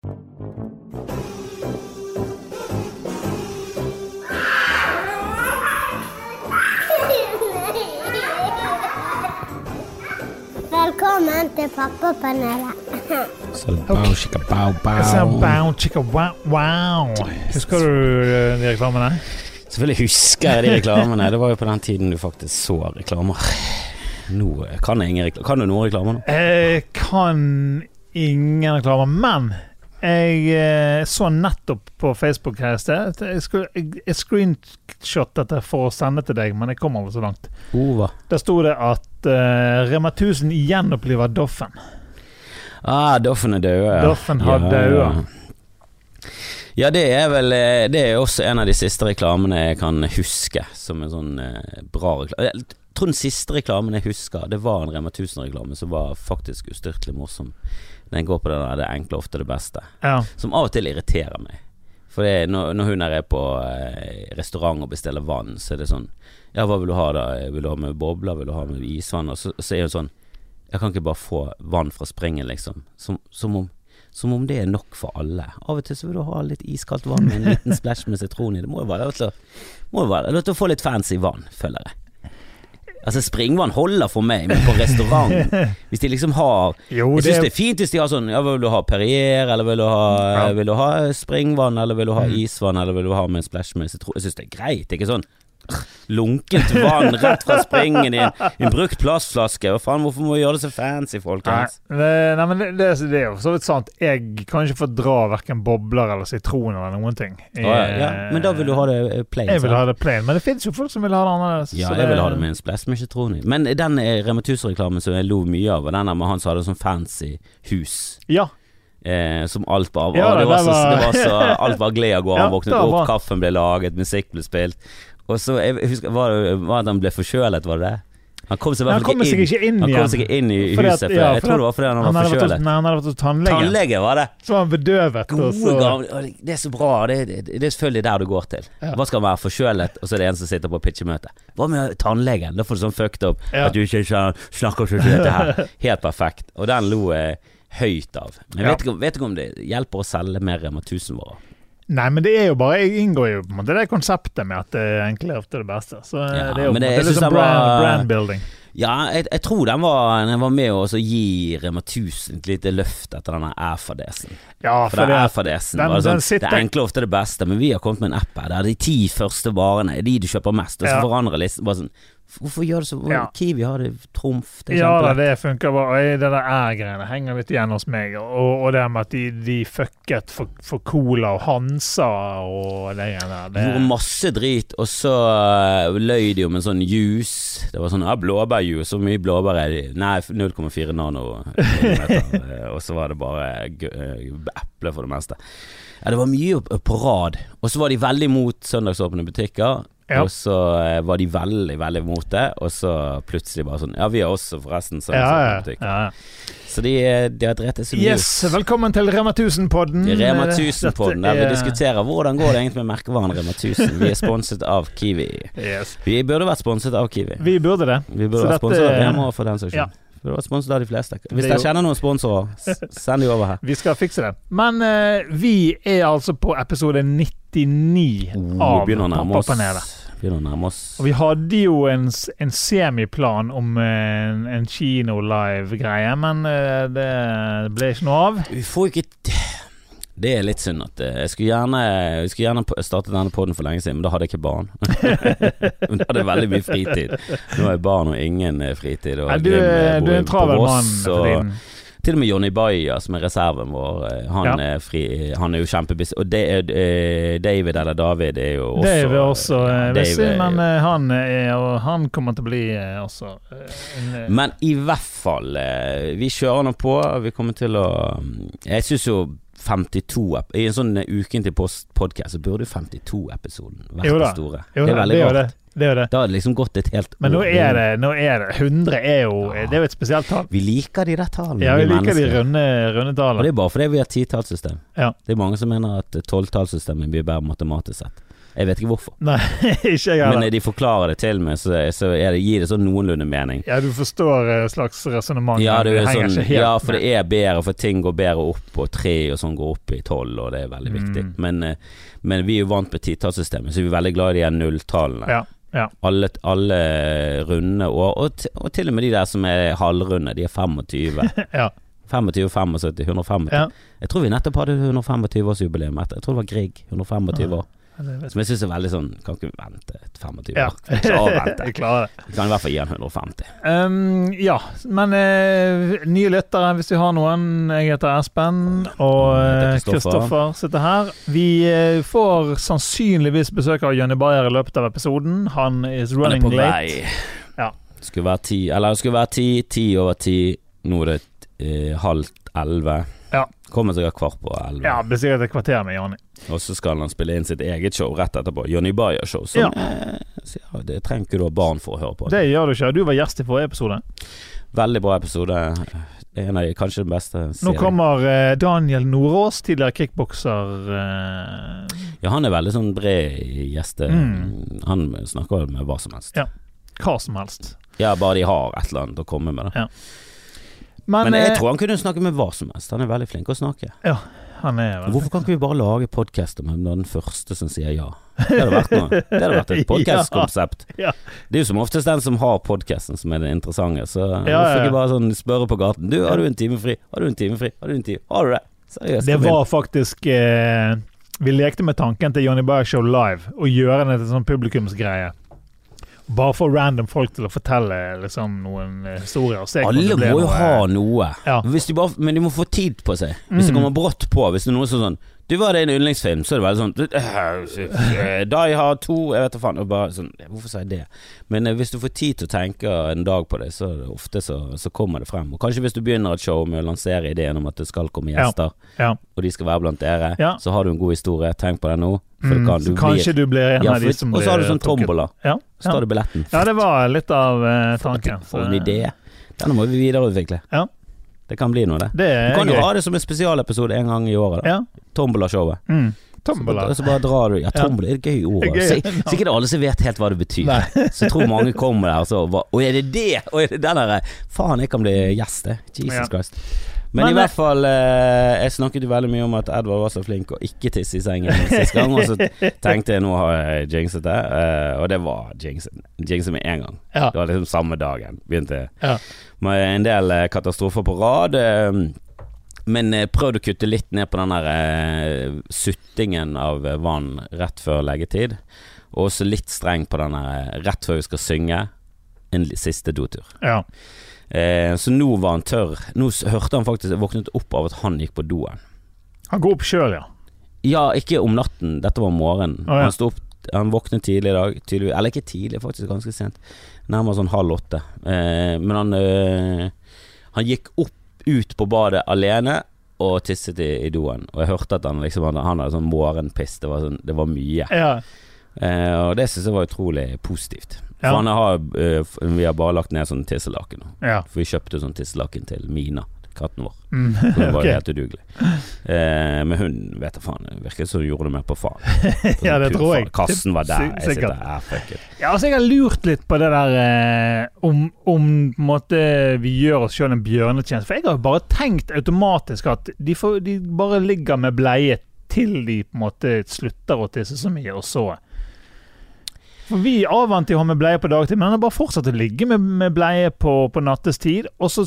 Velkommen til Pappapanelet. Så bow, shika, bow, bow. bow, chicka, wow, wow. Husker du eh, de reklamene? Selvfølgelig husker jeg de reklamene. Det var jo på den tiden du faktisk så reklamer. Nå kan jeg ingen reklamer. Kan du noen reklamer nå? Jeg kan ingen reklamer, men jeg eh, så nettopp på Facebook her i sted Jeg, skulle, jeg, jeg screenshot dette for å sende til deg, men jeg kom over så langt. Ova. Der sto det at eh, Rema 1000 gjenoppliver Doffen. Ah, Doffen er døde. Doffen har Ja, ja. Ja, det er vel eh, Det er også en av de siste reklamene jeg kan huske som en sånn eh, bra reklame. Jeg tror den siste reklamen jeg husker, det var en Rema 1000-reklame som var faktisk ustyrtelig morsom. Den går på det der 'det enkle ofte det beste', Ja. som av og til irriterer meg. For det når, når hun her er på eh, restaurant og bestiller vann, så er det sånn Ja, hva vil du ha da? Vil du ha med bobler? Vil du ha med isvann? Og så, så er hun sånn Jeg kan ikke bare få vann fra springen, liksom. Som, som om som om det er nok for alle. Av og til så vil du ha litt iskaldt vann med en liten splash med sitron i. Det må jo være lov til å få litt fancy vann, føler jeg. Altså Springvann holder for meg, men på restaurant Hvis de liksom har Jo, Jeg det, syns det er fint hvis de har sånn Ja, vil du ha Perrier, eller vil du ha, Ja. vil du ha springvann, eller vil du ha Mm. isvann, eller vil du ha med en splash med? Jeg syns det er greit, ikke sånn lunkent vann rett fra springen i en, brukt plastflaske. Hva faen, hvorfor må vi gjøre det så fancy, folkens? Nei, nei, men det, det, det er jo for så vidt sant. Jeg kan ikke fordra verken bobler eller sitron eller noen ting. Å, ja, ja. Men da vil du ha det eh, plain? Jeg vil ha det plain, men det fins jo folk som vil ha det annerledes. Ja, jeg vil ha det med en splash med sitron i. Men den eh, Rema 1000-reklamen som jeg lo mye av, var den der med han som hadde sånn fancy hus. Ja. Eh, som alt bare Ja, det, det var så, det var så Alt var gled og gå. Han Ja, våknet opp, kaffen ble laget, musikk ble spilt. Og så jeg husker, var det var at han ble forkjølet, var det det? Han kom seg han kom seg ikke inn. ikke inn Han kom igjen. ikke inn i huset. at- ja, jeg tror det var fordi han Han var forkjølet. nei, han hadde vært hos tannlegen, Tannlege var det! så var han bedøvet. Gode så, gamle Det er så bra. Det, det, det er selvfølgelig der du går til. Ja. Hva skal han være forkjølet, og så er det en som sitter på pitchemøte. Hva med tannlegen? Da får du sånn fucked up Ja. at du ikke snakker som dette her. Helt perfekt. Og den lo jeg høyt av. Men jeg vet, ikke, vet ikke om det hjelper å selge mer Rema 1000-varer. Nei, men det er jo bare Jeg inngår jo på en måte det konseptet med at det er enklere ofte det beste. Så eh, Ja, det er jo det, det- er liksom sånn det brand, building. Ja, jeg, jeg tror den var, den var med å gi Rema 1000 et lite løft etter denne Air-fadesen. Ja, For for det er at den- var sånn, sitter- det enkle er ofte det beste, men vi har kommet med en app her der de ti første varene er de du kjøper mest, og så Ja. forandrer listen. Bare sånn Hvorfor gjør det så Ja. Kiwi har det trumf. Det Ja da, det funker bare. Det der æ-greiene henger litt igjen hos meg. Og, og det med at de, de fucket for, for Cola og Hansa og det greiene der. Gjorde masse drit, og så uh, løy de om en sånn juice. Det var sånn ja, blåbærjuice, så mye blåbær er det? Nei, 0,4 nano. Eh, og så var det bare eh, eple for det meste. Ja, det var mye på- på rad. Og så var de veldig mot søndagsåpne butikker. Ja. Og så eh, var de veldig, veldig imot det, og så plutselig bare sånn Ja, vi har også forresten ja, ja, søndagsåpne ja. Så de, eh, de har drept så mye Yes, velkommen til Rema 1000-podden. Rema 1000-podden, der vi er- diskuterer hvordan går det egentlig med merkevaren Rema 1000. Vi er sponset av Kiwi. Yes. Vi burde vært sponset av Kiwi. Vi burde det. Vi burde Så vært dette- sponset av Rema for den saks skyld. Vi det var sponset av de fleste. Hvis er dere kjenner noen sponsorer, send de over her. Vi skal fikse det. Men uh, vi er altså på episode 99 Oh, av. Pappapanelet. Og vi hadde jo en, en semiplan om en, en kino-live-greie, men eh, det ble ikke noe av. Vi får ikke Det er litt synd at eh, Jeg skulle gjerne, jeg skulle gjerne startet denne podden for lenge siden, men da hadde jeg ikke barn. men da hadde jeg veldig mye fritid. Nå har jeg barn og ingen eh, fritid. Og Nei, du, er- du er en travel mann for tiden. Til og med Jonny Baia, som er reserven vår, eh, han, Ja. er, fri, han er jo kjempebusy. Og det er, David, eller David, er jo også Det er også busy, men han, er, han kommer til å bli også en, Men i hvert fall, vi kjører nå på. Vi kommer til å Jeg syns jo 52 I en sånn ukentlig podkast så burde jo 52-episoden vært da. store. jo, det er veldig det, er rart. det. Er det. Da har det liksom gått et helt Men nå er det, nå er det 100 er jo Ja. Det er jo et spesielt tall. Vi liker de der tallene. Ja, vi liker de runde, runde, tallene. Og det er bare fordi vi har titallssystem. Ja. Det er mange som mener at tolvtallssystemet blir bedre matematisk sett. Jeg vet ikke hvorfor. Nei, ikke jeg Men heller. Men de forklarer det til meg, så, så det, gir det sånn noenlunde mening. Ja, du forstår et slags resonnement. Ja, men det henger sånn, ikke helt ja, for det er bedre, for ting går bedre opp, og tre og sånn går opp i tolv, og det er veldig viktig. Mm. Men, eh, men vi er jo vant med titallssystemet, så vi er veldig glad i de nulltallene. Ja, ja. Alle, alle runde, og, og, og til og med de der som er halvrunde, de er 25. ja. 25, 75, 150. Ja. Jeg tror vi nettopp hadde 125-årsjubileum. etter- Jeg tror det var Grieg. 125 år. Som jeg syns er veldig sånn Kan ikke vente et 25 år. Kan ikke avvente. jeg klarer det. Vi kan i hvert fall gi han 150. Um, ja, men uh, nye lyttere, hvis vi har noen. Jeg heter Espen, og eh, Kristoffer. Sitter her. Vi uh, får sannsynligvis besøk av Jonny Bayer i løpet av episoden. Han is Han er på late. vei. Ja. Skulle være ti, eller skulle være ti, ti over ti. Nå er det uh, halvt elleve. Ja. Kommer sikkert kvart på elleve. Ja, det blir sikkert et kvarter med Jonny. Og så skal han spille inn sitt eget show rett etterpå. Johnny Bayer-show. Ja. eh, så ja, det trenger ikke du ha barn for å høre på. Det gjør du ikke. Du var gjest i forrige episode. Veldig bra episode. En av de kanskje den beste Nå kommer eh, Daniel Nordås, tidligere kickbokser. eh, Ja, han er veldig sånn bred gjeste... Mm. Han snakker med hva som helst. Ja. hva som helst. Ja, bare de har et eller annet å komme med. Da. Men, Men jeg eh, tror han kunne snakke med hva som helst. Han er veldig flink å snakke. Ja, han er veldig Hvorfor kan ikke vi bare lage podkaster med den første som sier ja? Det hadde vært noe. Det hadde vært et podcast-konsept. Ja. Det er jo som oftest den som har podcasten som er det interessante. Så ja, ja, ja. ikke bare sånn spørre på gaten Du, har du en time fri? Har du en time fri? Har du en time? Har du det? Seriøst. Det var faktisk eh, Vi lekte med tanken til Johnny Bayer Show live å gjøre det til sånn publikumsgreie. Bare få random folk til å fortelle liksom, noen eh, historier. Alle må jo noe- ha noe. Ja. De bare, men de må få tid på seg. Hvis det Mm. kommer brått på, hvis det er noe som sånn Du, var det en yndlingsfilm? Så er det veldig sånn uh, Die Hard 2 Jeg vet da faen. Bare sånn, hvorfor sa jeg det? Men eh, hvis du får tid til å tenke en dag på det, så det ofte så, så kommer det frem. Og kanskje hvis du begynner et show med å lansere ideen om at det skal komme Ja. gjester, Ja. og de skal være blant dere, Ja. så har du en god historie. Tenk på det nå. Mm, kan, så du kanskje blir, du blir en ja, av de som blir Og så har du sånn tombola. Ja. Så tar du billetten. Ja, det var litt av uh, tanken. For en idé. Denne må vi videreutvikle. Ja. Det kan bli noe, det. Det Du kan jo ha det som en spesialepisode en gang i året. Ja. Tombola-showet. Mm. Så, Tombola. så bare drar du Ja, tombola er et gøy ord. Det er altså. gøy. Alle som vet helt hva det betyr. Så jeg tror mange kommer der og så bare Å, er det det?! Å, er det den derre Faen, jeg kan bli gjest, det. Jesus Ja. Christ. Men, Men, i hvert fall eh, Jeg snakket jo veldig mye om at Edvard var så flink å ikke tisse i sengen sist gang, og så tenkte jeg nå har jeg jinxet det, eh, og det var jinxet. Med en gang. Ja. Det var liksom samme dagen. Begynte Ja. med en del eh, katastrofer på rad. eh, Men eh, prøvd å kutte litt ned på den der eh, suttingen av vann rett før leggetid. Og også litt streng på den der rett før vi skal synge, en siste dotur. Ja. Eh, så nå var han tørr. Nå hørte han faktisk våknet opp av at han gikk på doen. Han går opp sjøl, ja. Ja, ikke om natten, dette var om morgenen. Oh, ja. Han sto opp Han våknet tidlig i dag, tydeligvis. Eller ikke tidlig, faktisk ganske sent. Nærmere sånn halv åtte. Eh, men han eh, Han gikk opp ut på badet alene og tisset i, i doen. Og jeg hørte at han liksom Han, han hadde sånn morgenpiss. Det var, sånn, det var mye. ja. Eh, og det syns jeg var utrolig positivt. For Ja. han har eh, Vi har bare lagt ned sånn tisselaken ja. For vi kjøpte sånn tisselaken til Mina, katten vår. Mm. For Hun var okay. Helt udugelig. Eh, men hun vet da faen. Virket som hun gjorde det mer på faen. Ja, sånn det tror jeg. Kassen var der. Jeg sitter her, fuck it. Ja, altså Jeg har lurt litt på det der eh, om, om måte, vi gjør oss sjøl en bjørnetjeneste. For jeg har bare tenkt automatisk at de, får, de bare ligger med bleie til de på en måte slutter å tisse så mye, og så For vi avvant jo å ha med bleie på dagtid, men han har bare fortsatt å ligge med, med bleie på, på nattestid. Og så,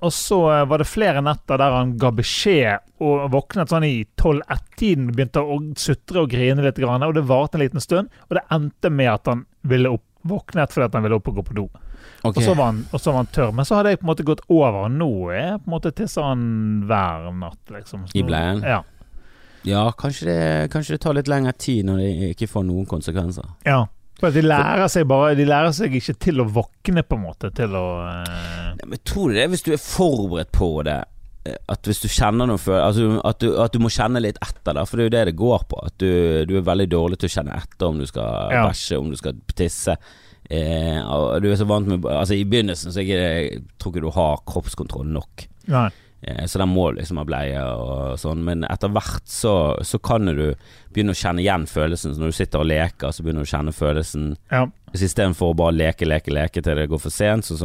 og så eh, var det flere netter der han ga beskjed og våknet sånn i 12-1-tiden. Begynte å sutre og grine litt, og det varte en liten stund. Og det endte med at han ville opp, våknet fordi han ville opp og gå på do. Okay. Og, så var han, og så var han tørr. Men så hadde jeg på en måte gått over, nå er på en måte tisser han hver natt. liksom. Så- I bleien? Ja. Ja, kanskje det, kanskje det tar litt lengre tid når det ikke får noen konsekvenser. ja. De lærer seg bare De lærer seg ikke til å våkne, på en måte. Til å uh... Nei, Men tror du det, hvis du er forberedt på det eh, At hvis du kjenner noe før altså, at, du, at du må kjenne litt etter det, for det er jo det det går på. At du, du er veldig dårlig til å kjenne etter om du skal Ja. bæsje, om du skal tisse. Eh, du er så vant med Altså I begynnelsen så er det, jeg tror ikke du har kroppskontroll nok. Nei. Eh, Så den må liksom ha bleie og sånn, men etter hvert så, så kan du begynne å kjenne igjen følelsen. Så når du sitter og leker, så begynner du å kjenne følelsen Ja. så Istedenfor å bare leke, leke, leke til det går for sent, sånn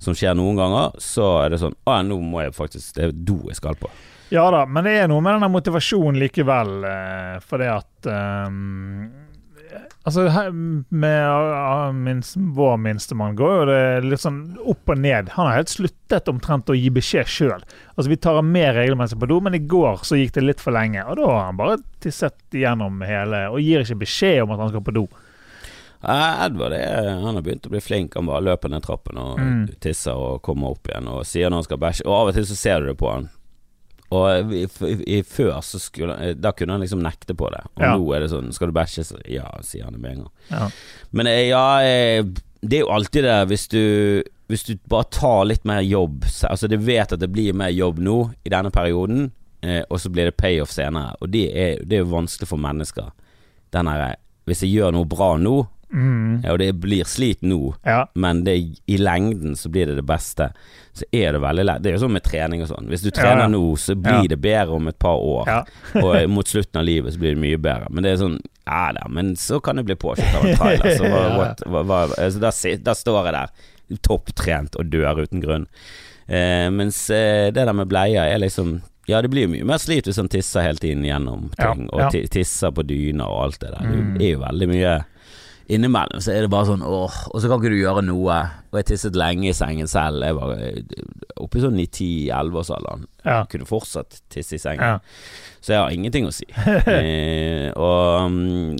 som, skjer noen ganger, så er det sånn Å ja, nå må jeg faktisk Det er do jeg skal på. Ja da, men det er noe med denne motivasjonen likevel, for fordi at ehm, Altså, her, med ah, minst, vår minstemann går jo det litt sånn opp og ned. Han har helt sluttet omtrent å gi beskjed sjøl. Altså, vi tar ham med regelmessig på do, men i går så gikk det litt for lenge. Og da har han bare tisset gjennom hele, og gir ikke beskjed om at han skal på do. Edvard er, han har begynt å bli flink. Han bare løper ned trappen og Mm. tisser og kommer opp igjen og sier når han skal bæsje. Og av og til så ser du det på han. Og i, i, før så skulle Da kunne han liksom nekte på det. Og Ja. nå er det sånn Skal du bæsje? Så ja, sier han det med en gang. Ja. Men eh, ja, eh, det er jo alltid det hvis du Hvis du bare tar litt mer jobb Altså du vet at det blir mer jobb nå i denne perioden, eh, og så blir det payoff senere. Og det er, det er jo vanskelig for mennesker. Den her Hvis jeg gjør noe bra nå, Mm, ja, og det blir slit nå, ja. men det, i lengden så blir det det beste, så er det veldig lett. Det er jo sånn med trening og sånn. Hvis du trener ja. nå, så blir Ja. det bedre om et par år. ja. Og mot slutten av livet så blir det mye bedre. Men det er sånn Ja da, men så kan det bli påkjørt av en trailer. Så what, hva, hva, altså, da, da står jeg der, topptrent og dør uten grunn. Eh, mens eh, det der med bleier er liksom Ja, det blir jo mye mer slit hvis han tisser hele tiden gjennom ting, ja. og tisser på dyna og alt det der. Mm. Det er jo veldig mye Innimellom så er det bare sånn åh, og så kan ikke du gjøre noe. Og jeg tisset lenge i sengen selv. Jeg var eh, oppe i sånn i 10-11-årsalderen. Ja. Kunne fortsatt tisse i sengen. ja. Så jeg har ingenting å si. eh, og,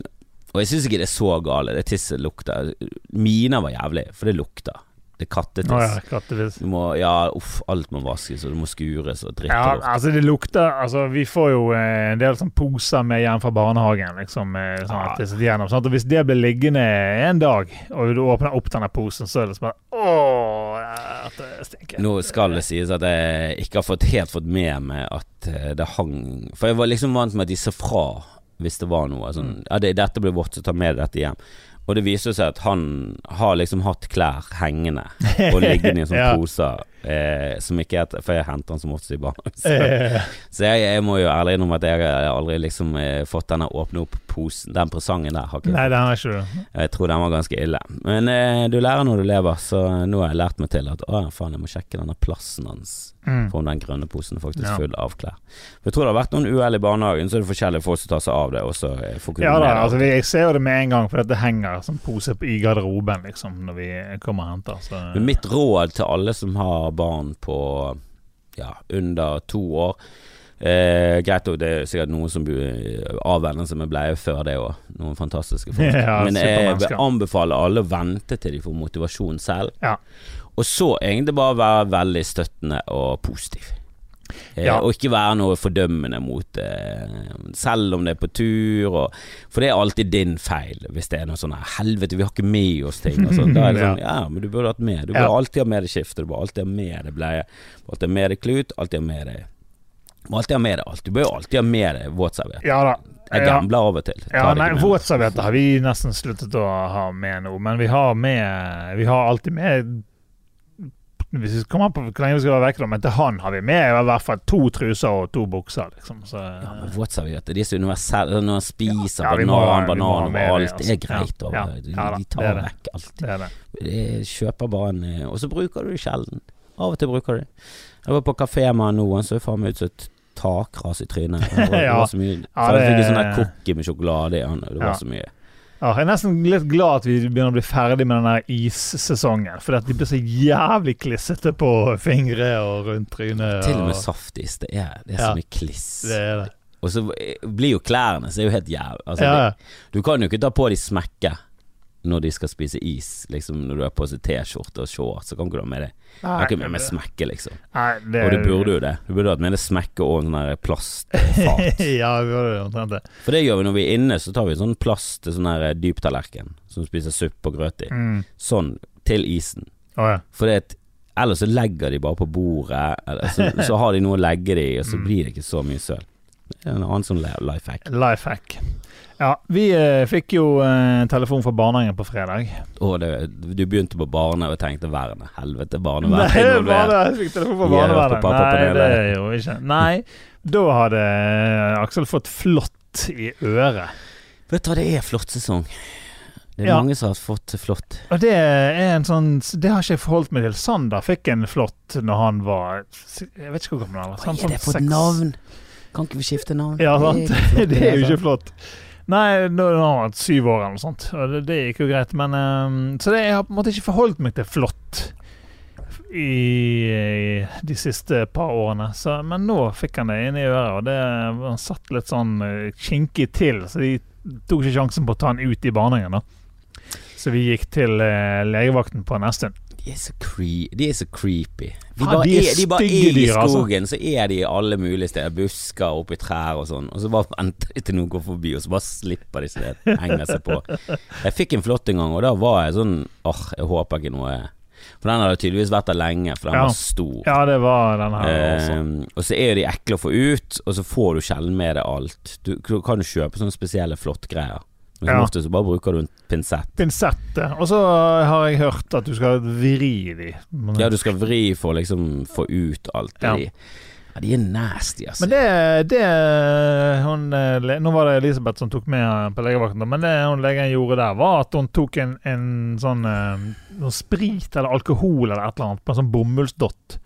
og jeg syns ikke det er så gale. Det tisset lukter Mina var jævlig, for det lukter. Det er kattetiss. Å ja, kattetis Du må, ja, uff, alt må vaskes, og det må skures og dritt Ja, og altså det lukter Altså Vi får jo eh, en del sånn poser med hjem fra barnehagen. Liksom, eh, sånn at Ja. det sitter igjennom, sånn at Hvis det blir liggende en dag, og du åpner opp denne posen, så er det sånn bare Åh, at det stinker. Nå skal det sies at jeg ikke har fått helt fått med meg at eh, det hang For jeg var liksom vant med at de sa fra hvis det var noe. Sånn, ja, det, 'Dette blir vått, så ta med dette hjem'. Og det viser seg at han har liksom hatt klær hengende og liggende i en Ja. poser eh, som ikke er For jeg henter han som oftest i barnehagen. Så, så jeg, jeg må jo ærlig innrømme at jeg har aldri liksom eh, fått denne åpne opp posen. Den presangen der har ikke Nei, den har ikke du. jeg tror den var ganske ille. Men eh, du lærer når du lever, så nå har jeg lært meg til at å faen, jeg må sjekke denne plassen hans. Mm. For om den grønne posen er faktisk Ja. full av klær. For jeg tror det har vært noen uhell i barnehagen, så er det forskjellige folk som tar seg av det. Og så eh, Ja da, altså jeg ser jo det med en gang, for det henger som pose i garderoben liksom, når vi kommer og henter. Så. Mitt råd til alle som har barn på ja, under to år eh, Greit nok, det er sikkert noen som bu- avvenner seg med bleie før det òg. Noen fantastiske folk. Ja, Men jeg vil anbefale alle å vente til de får motivasjon selv. Ja. Og så egentlig bare være veldig støttende og positiv. Eh, Ja. Og ikke være noe fordømmende mot det, selv om det er på tur. Og, for det er alltid din feil hvis det er noe sånn her 'helvete, vi har ikke med oss ting'. Og sånt. Da er det sånn ja, men du burde hatt med. Du burde Ja. alltid ha med deg skifte, du burde alltid ha med deg bleie, alltid ha med deg klut, alltid ha med deg må alltid ha med deg alt. Du bør jo alltid ha med deg våtserviett. Ja da. Jeg Ja. gambler av og til. Ja, nei. Våtservietter har vi nesten sluttet å ha med nå, men vi har med Vi har alltid med Hvis vi kommer an på hvor lenge vi skal være vekke, men til han har vi med i hvert fall to truser og to bukser, liksom. Så, Ja, men våtservietter, de som universelle. Når han spiser Ja, ja, banan, banan og alt, det er altså. greit. Ja, ja, de, de tar det det. vekk alt. det er det. Kjøper bare en eh, Og så bruker du det sjelden. Av og til bruker du det. Jeg var på kafé med han så faen meg ut som et takras i trynet. Det var, det var så mye Ja, Så jeg fikk en sånn cookie med sjokolade i han, det var så mye. Ja, jeg er nesten litt glad at vi begynner å bli ferdig med den issesongen. For de blir så jævlig klissete på fingre og rundt trynet. Til og med og- saftis. Det er, det er Ja. så mye kliss. Det er det. Og så blir jo klærne så er jo helt jævlig. Altså, Ja, Du kan jo ikke ta på de smekke når de skal spise is, liksom når du har på deg T-skjorte og shorts, så kan ikke du ha med det. Jeg har ikke med meg smekke, liksom. Nei, det Og du burde jo det. Du burde hatt med deg smekke og en sånn plastfat. ja, vi burde omtrent det. For det gjør vi når vi er inne, så tar vi sånn plast til sånn her dyptallerken som spiser suppe og grøt i. Mm. Sånn til isen. Oh, ja. For det at ellers så legger de bare på bordet, eller så, så har de noe å legge det i, og så Mm. blir det ikke så mye søl. En annen sånn life hack. Life hack. Ja, vi eh, fikk jo eh, telefon fra barnehagen på fredag. Oh, det, du begynte på barne og tenkte verden. Helvete, Nei, barnevernet er involvert. jeg fikk telefon fra barnevernet. Nei, det gjorde vi ikke. Nei, da hadde Aksel fått flått i øret. Vet du hva, det er flåttsesong. Det er Ja. mange som har fått flått. Og det er en sånn Det har ikke jeg forholdt meg til. Sander fikk en flått når han var Jeg vet ikke hvor gammel han var. Hva Sånn- er det sånn for et navn? Kan ikke vi skifte navn? Ja, sant. det er jo altså. ikke flott. Nei, nå har han vært syv år eller noe sånt, og det, det gikk jo greit. Men um, Så det, jeg har på en måte ikke forholdt meg til flått i, i de siste par årene. Så, men nå fikk han det inn i øret, og det han satt litt sånn uh, kinkig til, så de tok ikke sjansen på å ta han ut i barnehagen. da. Så vi gikk til uh, legevakten på en De er så, cre de er så creepy. De Faen, bare, de er er, de bare er i altså. skogen, så er de i alle mulige steder. Busker, oppi trær og sånn. Og så bare venter de til noen går forbi, og så bare slipper de det. Henger seg på. Jeg fikk en flott en gang, og da var jeg sånn Åh, jeg håper ikke noe For den hadde tydeligvis vært der lenge, for den Ja. var stor. Ja, det var den her. også. Eh, og så er de ekle å få ut, og så får du sjelden med deg alt. Du du kan kjøpe sånne spesielle flottgreier. Men som Ja. ofte så bare bruker du en pinsett. Pinsett, Og så har jeg hørt at du skal vri de. Ja, du skal vri for å liksom få ut alt. Ja. De, ja, de er nasty, altså. Men det, det hun, eh, Nå var det Elisabeth som tok med på legevakten, men det hun legen gjorde der, var at hun tok en, en sånn noen sprit eller alkohol eller et eller annet på en sånn bomullsdott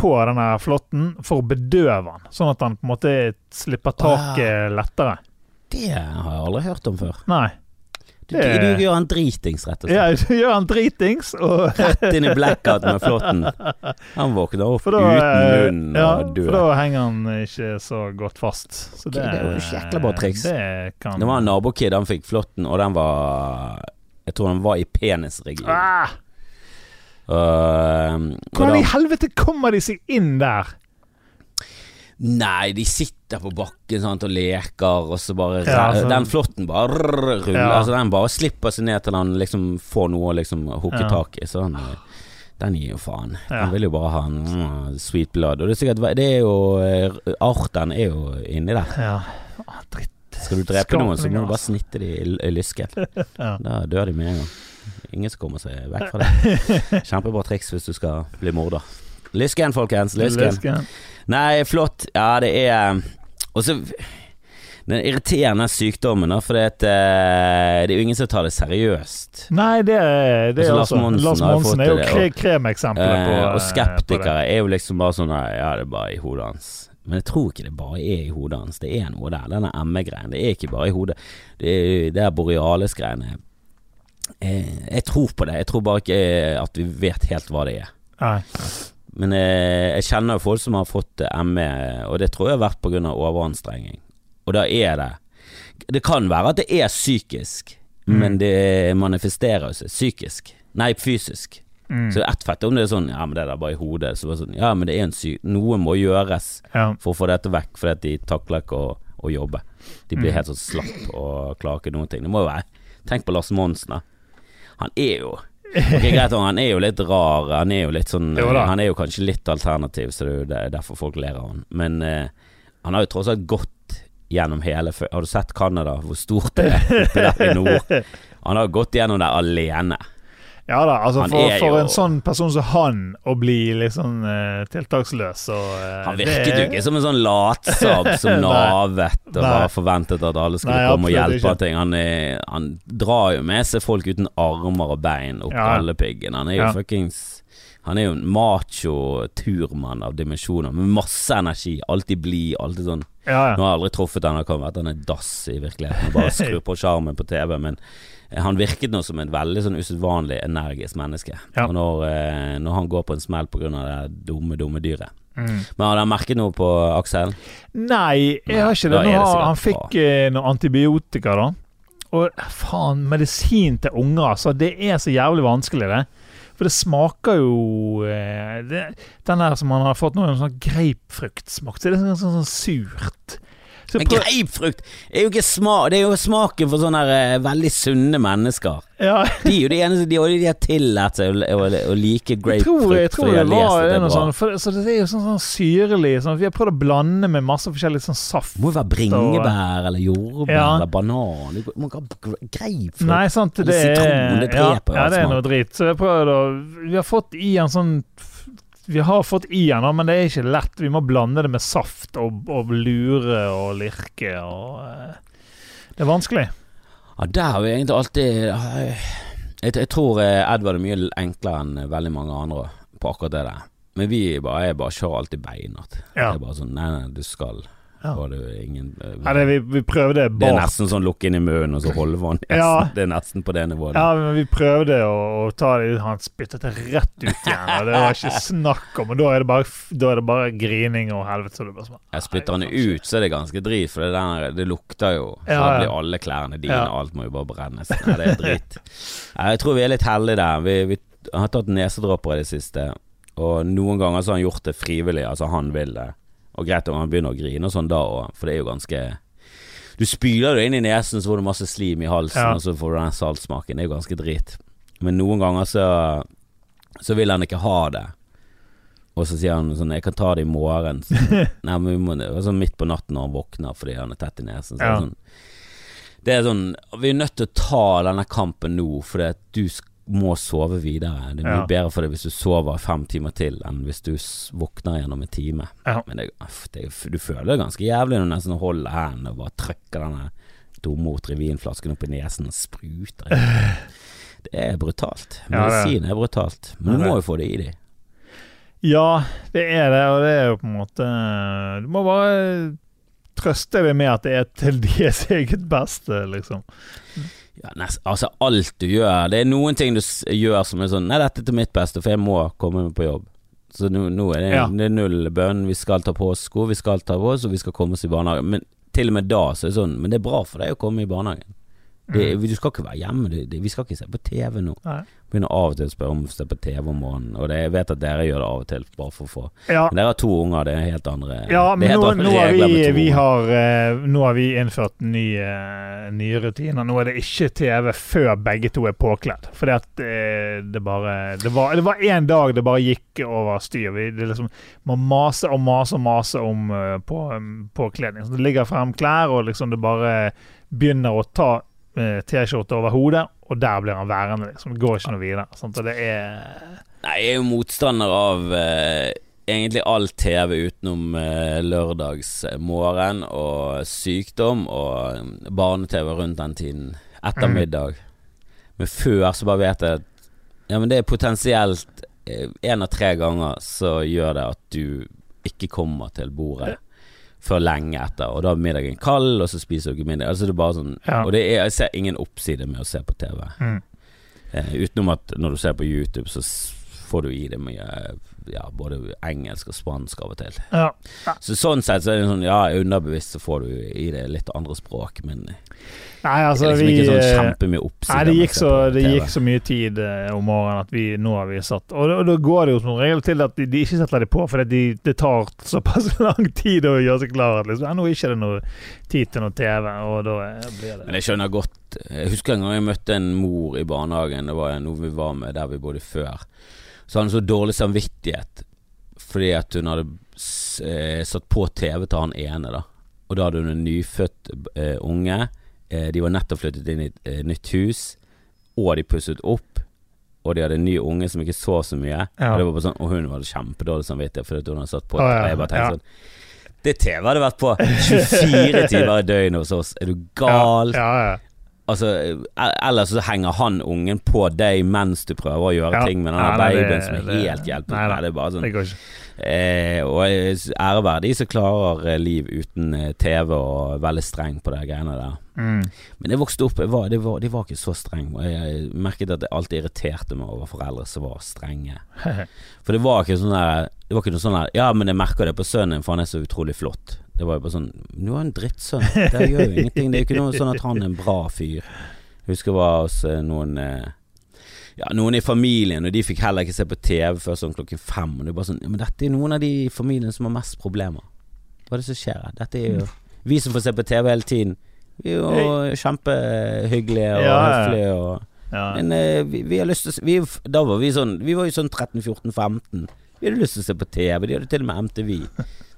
på denne flåtten for å bedøve den, sånn at han på en måte slipper taket lettere. Det har jeg aldri hørt om før. Nei. Du, Det- du, du gjør han dritings, rett og slett. Ja, du gjør han dritings, og Rett inn i blackout med flåtten. Han våkner opp da, uten eh, munn ja, og død. for da henger han ikke så godt fast. Så okay, det er jo et jækla bra triks. Det kan Det var en nabokid, han fikk flåtten, og den var Jeg tror den var i penisregionen. ah, Uh, Hvordan i helvete kommer de seg inn der? Nei, de sitter på bakken sant, og leker, og så bare Ja, altså- Den flåtten bare ruller. Ja. Altså, den bare slipper seg ned til han liksom får noe å liksom hooke Ja. tak i. Så han eh, Den gir jo faen. Ja. Han vil jo bare ha en mm, sweet blood. Og det er sikkert Det er jo eh, Arten er jo inni der. Ja, dritt. Skal du drepe Skapning, noen, så må du bare snitte de i, i lysken. Ja. Da dør de med en gang. Ingen som kommer seg vekk fra det. Kjempebra triks hvis du skal bli morder. Lysken, folkens. Lysken. Lysken. Nei, flott. Ja, det er Og så Den irriterende sykdommen, for det, eh, det er jo ingen som tar det seriøst. Nei, det, det er Altså, Lars altså Monsen Lars Monsen er jo kre kremeksempelet på Eh, og eh, skeptikere er jo liksom bare sånn nei, Ja, det er bare i hodet hans. Men jeg tror ikke det bare er i hodet hans. Det er noe der. Denne ME-greien. Det er ikke bare i hodet. Det det er Borealis-greiene. Jeg, jeg tror på det. Jeg tror bare ikke eh, at vi vet helt hva det er. Nei. Men jeg, jeg kjenner jo folk som har fått eh, ME, og det tror jeg har vært pga. overanstrenging. Og da er det Det kan være at det er psykisk, Mm. men det manifesterer seg psykisk. Nei, fysisk. Mm. Så det er ett fett om det er sånn Ja, men det er bare i hodet. Så sånn, ja, men det er en syk Noe må gjøres Ja. for å få dette vekk, fordi at de takler ikke å, å jobbe. De blir Mm. helt sånn slapp og klarer ikke noen ting. Det må jo være Tenk på Lars Monsen, da. Han er jo Ok, greit, han er jo litt rar. Han er jo litt sånn Jo. Han er jo kanskje litt alternativ, så det er derfor folk ler av han. Men eh, han har jo tross alt gått gjennom hele Har du sett Canada, hvor stort det er oppe der i nord? Han har gått gjennom det alene. Ja da, altså Han for, for en sånn person som han å bli litt sånn uh, tiltaksløs og uh, Han det- virket jo ikke som en sånn latsabb som navet og Nei. forventet at alle skulle Nei, komme og hjelpe han ting. Han, er, han drar jo med seg folk uten armer og bein opp Ja. gallepiggen. Han er jo Ja. fuckings Han er jo en macho turmann av dimensjoner med masse energi. Alltid blid, alltid sånn Ja, Nå har jeg aldri truffet han, det kan være at han er dass i virkeligheten og bare skrur på sjarmen på TV, men eh, han virket nå som en veldig sånn usedvanlig energisk menneske. Ja. Når, eh, når han går på en smell pga. det dumme, dumme dyret. Mm. Men har dere merket noe på Aksel? Nei, jeg har ikke det. Nå det han fikk eh, noe antibiotika, da. Og faen, medisin til unger, altså. Det er så jævlig vanskelig, det. For det smaker jo eh, det, Den der som han har fått nå, en sånn grapefruktsmak. Så det er sånn, sånn, sånn surt. Men greipfrukt grapefrukt er jo ikke smak Det er jo smaken for sånne her, eh, veldig sunne mennesker. ja, De er jo de eneste De, de har tillært seg å, å, å like jeg tror, jeg tror det var det noe sånn for, Så det er jo sånn, sånn syrlig sånn, Vi har prøvd å blande med masse forskjellig sånn saft. Må jo være bringebær eller jordbær Ja. eller banan. Du må ikke ha gre- grapefrukt. Nei, sant, det Eller er sitron, det ja, dreper ja, all det er noe drit. Så jeg prøvd å Vi har fått i en sånn Vi har fått i den, men det er ikke lett. Vi må blande det med saft og, og lure og lirke og uh, Det er vanskelig. Ja, der har vi egentlig alltid jeg, jeg tror eh, Edvard er mye enklere enn veldig mange andre på akkurat det der. Men vi bare, jeg bare kjører alltid beinhardt. Ja. Det er bare sånn Nei, nei, du skal. Ja. Ingen uh, Ja, det, vi, vi prøvde Det er nesten sånn lukke inn i munnen og så holde vann. Ja. Det er nesten på det nivået. Ja, men vi prøvde å, å ta det ut. Han spyttet det rett ut igjen. Og det var ikke snakk om Og da er det bare, er det bare grining og helvete. Så det bare sånn, Jeg spytter den ut, så er det ganske drit, for det, der, det lukter jo. Så Ja, blir alle klærne dine, alt må jo bare brennes. Nei, det er dritt. Jeg tror vi er litt heldige der. Vi, vi har tatt nesedråper i det siste, og noen ganger så har han gjort det frivillig, altså han vil det. Og greit om han begynner å grine og sånn da òg, for det er jo ganske Du spyler det inn i nesen, så får du masse slim i halsen, Ja. og så får du den saltsmaken. Det er jo ganske drit. Men noen ganger så Så vil han ikke ha det. Og så sier han sånn 'Jeg kan ta det i morgen'. Så, nei, men vi må Sånn Midt på natten når han våkner fordi han er tett i nesen. Så Ja. det sånn Det er sånn Vi er nødt til å ta denne kampen nå, fordi at du sk- må sove videre. Det er mye Ja. bedre for deg hvis du sover fem timer til, enn hvis du våkner gjennom en time. Ja. Men det, det, du føler det ganske jævlig når du nesten holder hendene og bare trykker denne dumme Otrivin-flasken opp i nesen og spruter. Det er brutalt. Medisin er brutalt. Men du må jo få det i deg. Ja, det er det, og det er jo på en måte Du må bare trøste deg med at det er til deres eget beste, liksom. Ja, nest, altså alt du gjør Det er noen ting du gjør som er sånn Nei, dette er til mitt beste, for jeg må komme meg på jobb. Så nå, nå er det, Ja. det er null bønn. Vi skal ta på oss sko, vi skal ta på oss, og vi skal komme oss i barnehagen. Men til og med da så er det sånn Men det er bra for deg å komme i barnehagen. Det, Mm. Du skal ikke være hjemme. Det, det, vi skal ikke se på TV nå. Nei. Begynner av og til å spørre om å se på TV om morgenen, og jeg vet at dere gjør det av og til bare for å få Ja, Men dere har to unger, det er helt andre ja men nå, nå, har vi, vi har, eh, nå har vi innført nye, nye rutiner. Nå er det ikke TV før begge to er påkledd. At eh, det bare Det var det var en dag det bare gikk over styr. Vi det liksom må mase og mase og mase om eh, på, um, påkledning. Så det ligger frem klær, og liksom det bare begynner å ta eh, T-skjorte over hodet, og der blir han værende. Liksom. Det går ikke noe videre. Sant? Og det er Nei, jeg er jo motstander av eh, egentlig all TV utenom eh, lørdagsmorgen og sykdom og eh, barne-TV rundt den tiden. Ettermiddag. Mm. Men før så bare vet jeg at Ja, men det er potensielt én av tre ganger så gjør det at du ikke kommer til bordet før lenge etter, og da er middagen kald, og så spiser ikke middag. Altså det er bare sånn Ja. Og det er, jeg ser ingen oppside med å se på TV. mm. Eh, utenom at når du ser på YouTube, så får du i deg mye ja, både engelsk og spansk av og til. Ja. Så sånn sett så er det sånn, ja, underbevisst så får du i det litt andre språk, men Nei, altså er liksom vi ikke sånn eh, kjempemye oppside. Nei, det gikk, så, det gikk så mye tid eh, om morgenen at vi nå har vi satt Og, da- går det jo som regel til at de, de ikke setter det på, for de, det tar såpass lang tid å gjøre seg klar at liksom, ja, nå er ikke det noe tid til noe TV, og da eh, blir det Men jeg skjønner godt Jeg husker en gang jeg møtte en mor i barnehagen, det var noe vi var med der vi bodde før. Så hadde hun så dårlig samvittighet fordi at hun hadde satt på TV til han ene, da. Og da hadde hun en nyfødt eh, unge. Eh, de var nettopp flyttet inn i et eh, nytt hus, og de pusset opp. Og de hadde en ny unge som ikke så så mye. Ja. Og, det var bare sånn, og hun hadde kjempedårlig samvittighet fordi hun hadde satt på. Oh, ja, og jeg bare tenkte ja. sånn Det TV hadde vært på 24 timer i døgnet hos oss. Er du gal? Ja, ja, ja. Altså, e- ellers så henger han ungen på deg mens du prøver å gjøre ting med den babyen som er helt hjelpeløs. Det er bare sånn eh, Og ære være de som klarer eh, liv uten eh, TV og er veldig streng på de greiene der. Mm. Men jeg vokste opp, jeg var, de, var, de var ikke så strenge. Og jeg merket at det alltid irriterte meg over foreldre som var strenge. For det var ikke sånn der Det var ikke noe sånn der Ja, men jeg merker det på sønnen din, for han er så utrolig flott. Det var jo bare sånn Du er en drittsønn. Det gjør jo ingenting. Det er jo ikke noe sånn at han er en bra fyr. Jeg husker det var hos eh, noen eh, Ja, noen i familien, og de fikk heller ikke se på TV før sånn klokken fem. Og det er bare sånn Ja, men dette er noen av de i familien som har mest problemer. Hva er det som skjer her? Dette er jo Vi som får se på TV hele tiden. Vi er jo kjempehyggelige og Ja, høflige og Ja. Men uh, vi, vi har lyst til å se vi, Da var vi sånn Vi var jo sånn 13-14-15. Vi hadde lyst til å se på TV. De hadde til og med MTV.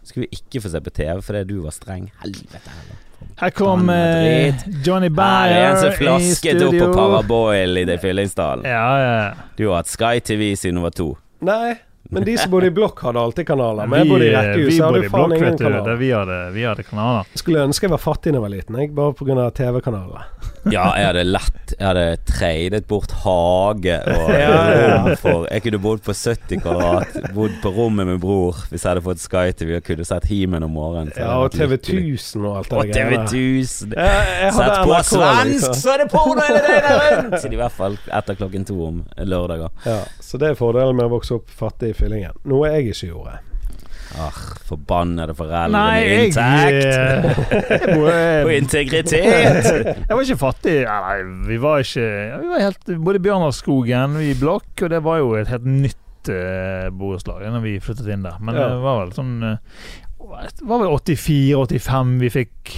Skulle vi ikke få se på TV fordi du var streng? Helvete heller. Her kom eh, Johnny Her er en som flasket opp på. Paraboil i det Fyllingsdalen. Ja, ja. Du har hatt Sky TV siden du var to. Nei, men de som bodde i blokk, hadde alltid kanaler. Men jeg Vi, bodde i rekkehus, så hadde jo faen ingen vet du. Vi hadde, vi hadde kanaler. Skulle ønske jeg var fattig da jeg var liten, jeg, bare pga. TV-kanaler. Ja, jeg hadde lett Jeg hadde treidet bort hage og Ja, ja. rom for Jeg kunne bodd på 70 kvadrat, bodd på rommet med bror hvis jeg hadde fått Sky TV og kunne sett Himen om morgenen. Ja, og TV 1000 og alt det Og der TV greiene. 1000. Jeg, jeg Sett på NRK, svensk, liksom. så er det porno hele døgnet rundt! I hvert fall etter klokken to om lørdager. Ja, så det er fordelen med å vokse opp fattig i fyllingen. Noe jeg ikke gjorde. Ah, forbannede foreldre Nei, med inntekt eh, og eh, integritet! Jeg var ikke fattig. Nei, vi var ikke Vi var helt Både Bjørnarskogen, vi i blokk, og det var jo et helt nytt uh, borettslag når vi flyttet inn der. Men Ja. det var vel sånn eh, Det var vel 84-85 vi fikk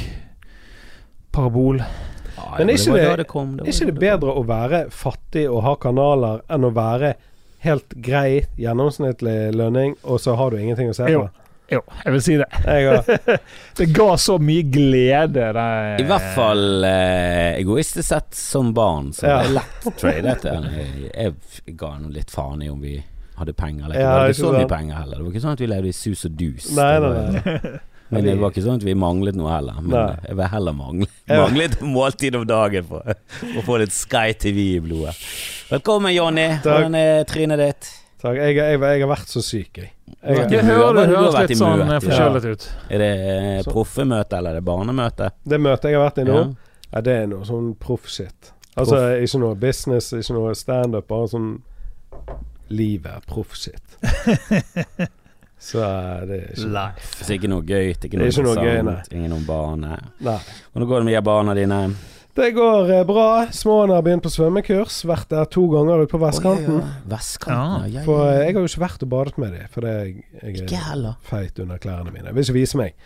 parabol. Ja, Men er ikke det- det kom, det ikke da det bedre å være fattig og ha kanaler enn å være helt grei, gjennomsnittlig lønning, og så har du ingenting å se på? Jo. Jo, jeg vil si det. Det ga så mye glede. Det, I hvert fall eh, egoistisk sett som barn, så Ja. er lett tradet. Jeg, jeg ga nå litt faen i om vi hadde penger eller ikke. Ja, det var ikke så mye penger heller. Det var ikke sånn at vi levde i sus og dus. Nei, nei, nei. Men vi- det var ikke sånn at vi manglet noe heller. Men Nei. jeg vil heller mangle manglet et måltid om dagen for, å få litt Sky TV i blodet. Velkommen, Jonny. Hvordan er trynet ditt? Takk, jeg, jeg, jeg har vært så syk, jeg. jeg. Det jeg hører, det høres litt sånn forkjølet ut. ja. Er det eh, proffemøte eller er det barnemøte? det møtet jeg har vært i nå, Ja. ja, det er noe sånn proffshit. Altså Altså ikke noe business, ikke noe standup, bare sånn Livet, proff-shit. Så er det ikke Life. Så ikke noe gøy, ikke Det noe er ikke noe gøy, interessant, ingen om barne. Nei. Hvordan går det med de barna dine? Det går eh, bra. Småen har begynt på svømmekurs. Vært der to ganger ute på vestkanten. Vestkanten, ja. ja, For ja, eh, ja. jeg har jo ikke vært og badet med dem, fordi jeg, jeg Ikke er heller. feit under klærne mine. Jeg vil ikke vise meg.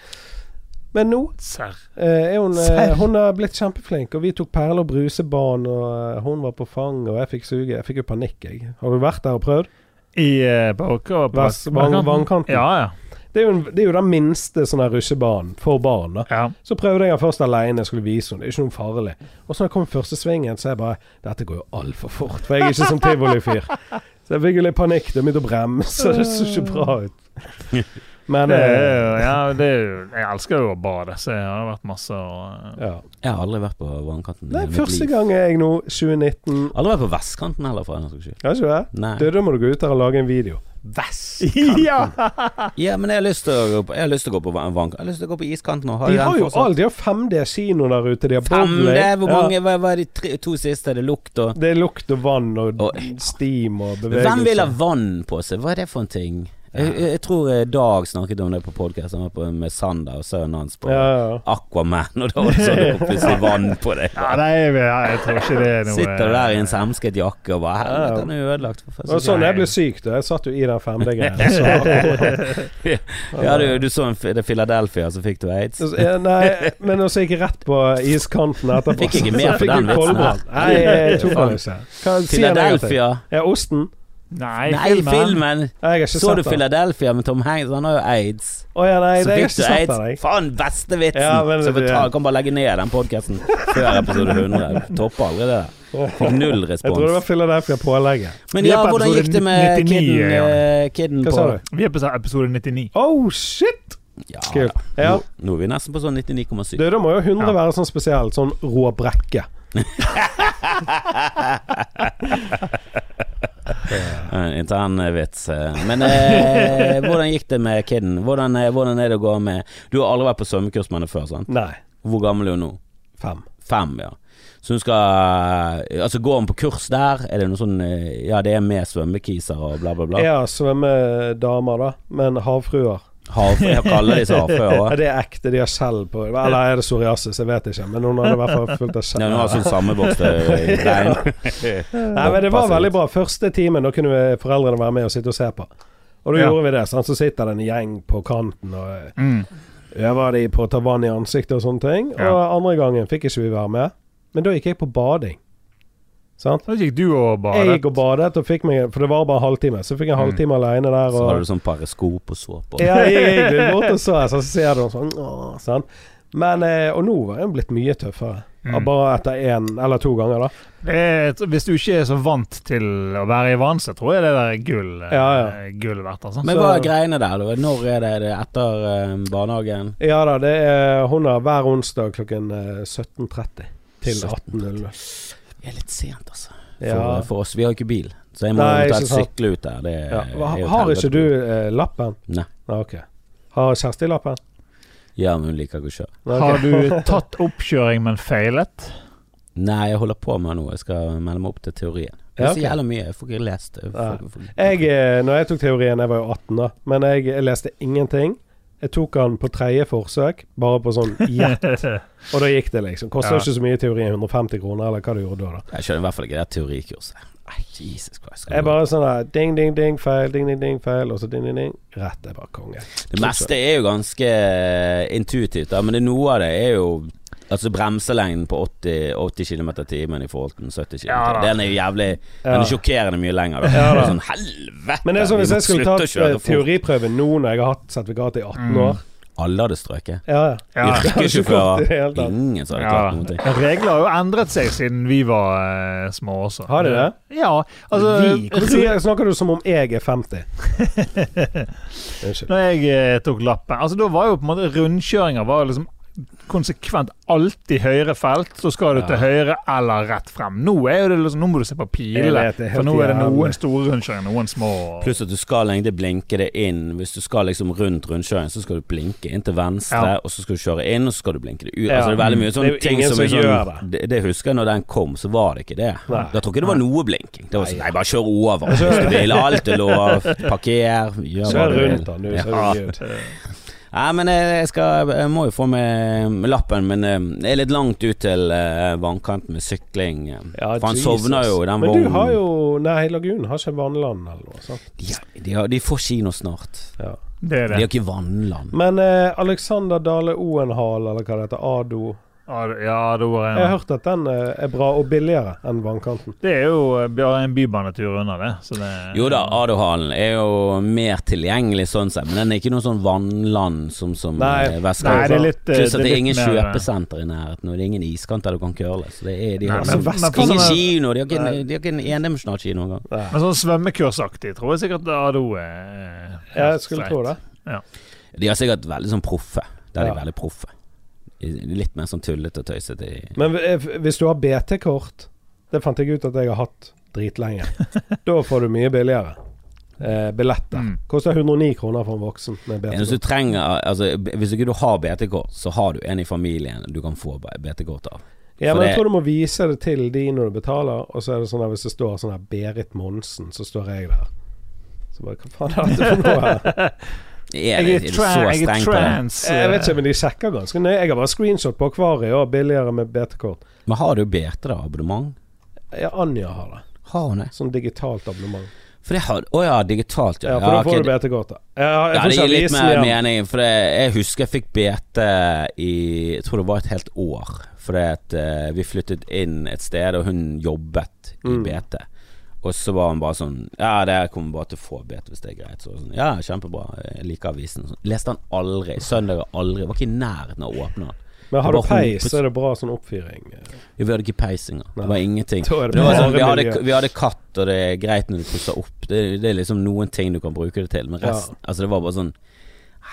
Men nå Serr. eh, er hun, eh, Serr. hun har blitt kjempeflink, og vi tok perle- og brusebanen, og eh, hun var på fang, og jeg fikk suge. Jeg fikk jo panikk, jeg. Har du vært der og prøvd? I på, Vest- vang- vannkanten. Ja, ja. Det er jo, en, det er jo den minste sånn her rusjebanen for barn. da ja. Så prøvde jeg den først alene, skulle vise henne. Det er ikke noe farlig. Og så jeg kom første svingen, så er jeg bare Dette går jo altfor fort, for jeg er ikke sånn tivolifyr. Så jeg fikk jo litt panikk. Det begynte å bremse. Det så ikke bra ut. Men Det er, eh, ja, det er Jeg elsker jo å bade, så jeg har vært masse og eh, ja. Jeg har aldri vært på vannkanten. Det er første liv. gang er jeg nå 2019 Aldri vært på vestkanten heller, for en saks skyld. Har ikke det? Du, da må du gå ut der og lage en video. Ja! Ja, men jeg har lyst til å gå på, jeg har lyst til å gå på vann, Jeg har lyst til å gå på iskanten og ha De har jo alle. De har 5D-kino der ute. De har bowling. Hvor hvor Ja. mange, hva hva er de tre, to siste? Det er lukt og Det er lukt og vann og Og- steam og bevegelse. Hvem vil ha vann på seg? Hva er det for en ting? Jeg, jeg, tror Dag snakket om det på podkast med Sander og sønnen hans på Ja, ja. Aquaman, og da var det sånn det kom plutselig vann på deg. ja nei, jeg, tror ikke det er noe Sitter du der i en semsket jakke og bare. Helvete, han er ødelagt. Det var sånn jeg ble syk da. Jeg satt jo i den 5D-greia. Ja, du, du så en, det Philadelphia, så fikk du aids. Nei, men også gikk jeg rett på iskanten etterpå. Fikk ikke Så mer på den vitsen her. Nei, jeg tok den ikke. Philadelphia. Ja, osten? Nei, Nei, filmen. filmen. Jeg har ikke Så du. Philadelphia med Tom Hanks? Han har jo aids. Oh, ja, nei, Så fikk du aids. den. Faen, beste vitsen! Ja, men så jeg kan bare legge ned den podkasten før episode 100. Topper aldri det. Fikk null Jeg tror det var. Philadelphia pålegget. Men ja, hvordan gikk det med 99, kidden, ja. eh, kidden Hva på sa du? Vi er på episode 99. Oh, shit! Ja, Kult. Ja. Nå, nå er vi nesten på sånn 99,7. Du, da må jo 100 Ja. være sånn spesielt. Sånn rå brekke. En intern eh, vits. eh. Men eh, hvordan gikk det med kidden? Hvordan, eh, hvordan er det å gå med Du har aldri vært på svømmekurs med henne før, sant? Nei. Hvor gammel er hun nå? Fem. Fem, ja. Så hun skal Altså, går hun på kurs der? Er det noe sånn eh, Ja, det er med svømmekiser og bla, bla, bla? Ja, svømmedamer, da. Men havfruer. Hav, jeg kaller de så Ja, òg. det er ekte. De har skjell på Eller er det psoriasis? Jeg vet ikke. Men hun hadde i hvert fall fullt av skjell. Ja, hun har sånn sammenvokste bein. Nei, men det var veldig bra. Første timen, da kunne vi- foreldrene være med og sitte og se på. Og da Ja. gjorde vi det. Sant? Så sitter det en gjeng på kanten og Mm. øver de på å ta vann i ansiktet og sånne ting. Og andre gangen fikk ikke vi være med. Men da gikk jeg på bading. Sant? Da gikk du og badet? Jeg gikk og badet, og fikk meg, for det var bare en halvtime. Så fikk jeg en Mm. halvtime alene der. Så Og, hadde du sånn periskop og på på. ja, jeg gikk bort og så, så ser du sånn åh, sant? Men, eh, Og nå var jeg blitt mye tøffere. Mm. Bare etter én eller to ganger, da. Det er, hvis du ikke er så vant til å være i vann, så tror jeg det der er gull, eh, Ja, ja. gull verdt. Altså. Men hva er greiene der? da? Når er det? Er det etter eh, barnehagen? Ja da, det er hun har hver onsdag klokken eh, 17.30 til 18.00. Det er litt sent, altså. For, Ja. for oss. Vi har jo ikke bil, så jeg må Nei, eventuelt ikke sant. sykle ut der. Det er, Ja. er Har ikke du eh, lappen? Nei. Ah, ok. Har Kjersti lappen? Ja, men hun liker ikke å kjøre. Okay. Har du tatt oppkjøring, men feilet? Nei, jeg holder på med noe. Jeg skal melde meg opp til teorien. Det er så jævla mye. Jeg får ikke lest det. Jeg får- får- Jeg, eh, når jeg tok teorien, jeg var jo 18 da, men jeg, jeg leste ingenting. Jeg tok han på tredje forsøk, bare på sånn gjett, og da gikk det liksom. Kosta Ja. ikke så mye teori, 150 kroner, eller hva du gjorde da. da. Jeg skjønner i hvert fall ikke det teorikurset. Nei, Jesus Christ. Jeg bare sånn der ding, ding, ding, feil, ding, ding, ding, feil, og så ding, ding, ding. Rett er bare konge. Det meste er jo ganske intuitivt, da, men det, noe av det er jo Altså bremselengden på 80, 80 km i timen i forhold til 70 km. Ja, den er jo jævlig Den er sjokkerende mye lenger. Da. Ja, da. Det er sånn helvete! Men det er sånn hvis jeg skulle tatt eh, teoriprøven nå når jeg har hatt sertifikat i 18 Mm. år Alle hadde strøket. Ja, ja. Er Yrkessjåfører. Ingen som hadde Ja, klart noen ting. regler har jo endret seg siden vi var uh, små også. Har de det? Ja, altså Vi? Hvorfor snakker du som om jeg er 50? Når jeg uh, tok lappen Altså Da var jo på en måte rundkjøringer var liksom konsekvent alltid høyre felt, så skal du Ja. til høyre eller rett frem. Nå er det liksom Nå må du se på pilene, for nå er det noen store rundkjøringer, noen små. Pluss at du skal egentlig blinke det inn. Hvis du skal liksom rundt rundkjøringen, så skal du blinke inn til venstre, Ja. og så skal du kjøre inn, og så skal du blinke det ut. Ja. Altså det er veldig mye sånne ting som som er sånn gjør det. det husker jeg når den kom, så var det ikke det. Nei. Da tror jeg ikke det var noe blinking. Det var sånn Nei. Bare kjør over hvis du vil. Alt er lov. Parker. Gjør hva du vil. rundt da, nu, Så Ja. Nei, men jeg, skal, jeg må jo få med lappen, men eh, det er litt langt ut til eh, vannkanten med sykling. eh. Ja, For han Jesus. sovner jo i den Men du har jo Nei, Lagunen har ikke vannland eller noe sånt. De, de, har, de får kino snart. Ja. Det er det. De har ikke vannland. Men eh, Alexander Dale Oenhal, eller hva det heter, Ado Ja, det- Ja, da Jeg har hørt at den eh, er bra og billigere enn vannkanten. Det er jo eh, bare en bybanetur unna det. Så det Jo da, Adohallen er jo mer tilgjengelig sånn sett, men den er ikke noe sånn vannland som, som Nei. eh, Vestkanten. Nei, det er litt eh, Pluss at det er ingen kjøpesenter i nærheten, og det er ingen iskant der du kan curle. Så det er, de Nei, har men- men- ingen kino, de har ikke, en- de har ikke en endimensjonal kino engang. Men sånn svømmekursaktig tror jeg sikkert Ado er Jeg skulle tro det. De har sikkert veldig sånn proffe. Der er Ja. de veldig proffe. Litt mer sånn tullete og tøysete. Men eh, hvis du har BT-kort Det fant jeg ut at jeg har hatt dritlenge. da får du mye billigere. Eh, billetter. Mm. Koster 109 kroner for en voksen med BT-kort. Hvis du trenger altså, Hvis ikke du har BT-kort, så har du en i familien du kan få BT-kort av. Ja, men jeg tror du må vise det til de når du betaler, og så er det sånn at hvis det står sånn her Berit Monsen, så står jeg der. Så bare Hva faen er dette for noe her? Er, Jeg det, er, er du tra jeg er trans. Jeg vet eh, ikke, men de sjekker ganske nøye. Jeg har bare screenshot på akvariet og billigere med BT-kort. Men har du BT, da? Abonnement? Ja, Anja har det. Har hun det? Sånn digitalt abonnement. For det har Å ja, digitalt, ja. Ja, for da får du BT-kort. da. Ja, jeg Ja, det gir litt mer mening. For det, jeg husker jeg fikk BT i Jeg tror det var et helt år. Fordi at uh, vi flyttet inn et sted, og hun jobbet i Mm. BT. Og så var han bare sånn Ja, det kommer bare til å få bet hvis det er greit. Så sånn, ja, kjempebra. Jeg liker avisen. Så leste han aldri. Søndager aldri. Var ikke i nærheten av å åpne den. Men har du peis, så er det bra sånn oppfyring. Vi hadde ikke peising. Det var ingenting. Det Det var sånn, vi, hadde, vi hadde katt, og det er greit når du pusser opp. Det, det er liksom noen ting du kan bruke det til, men Ja. resten Altså, det var bare sånn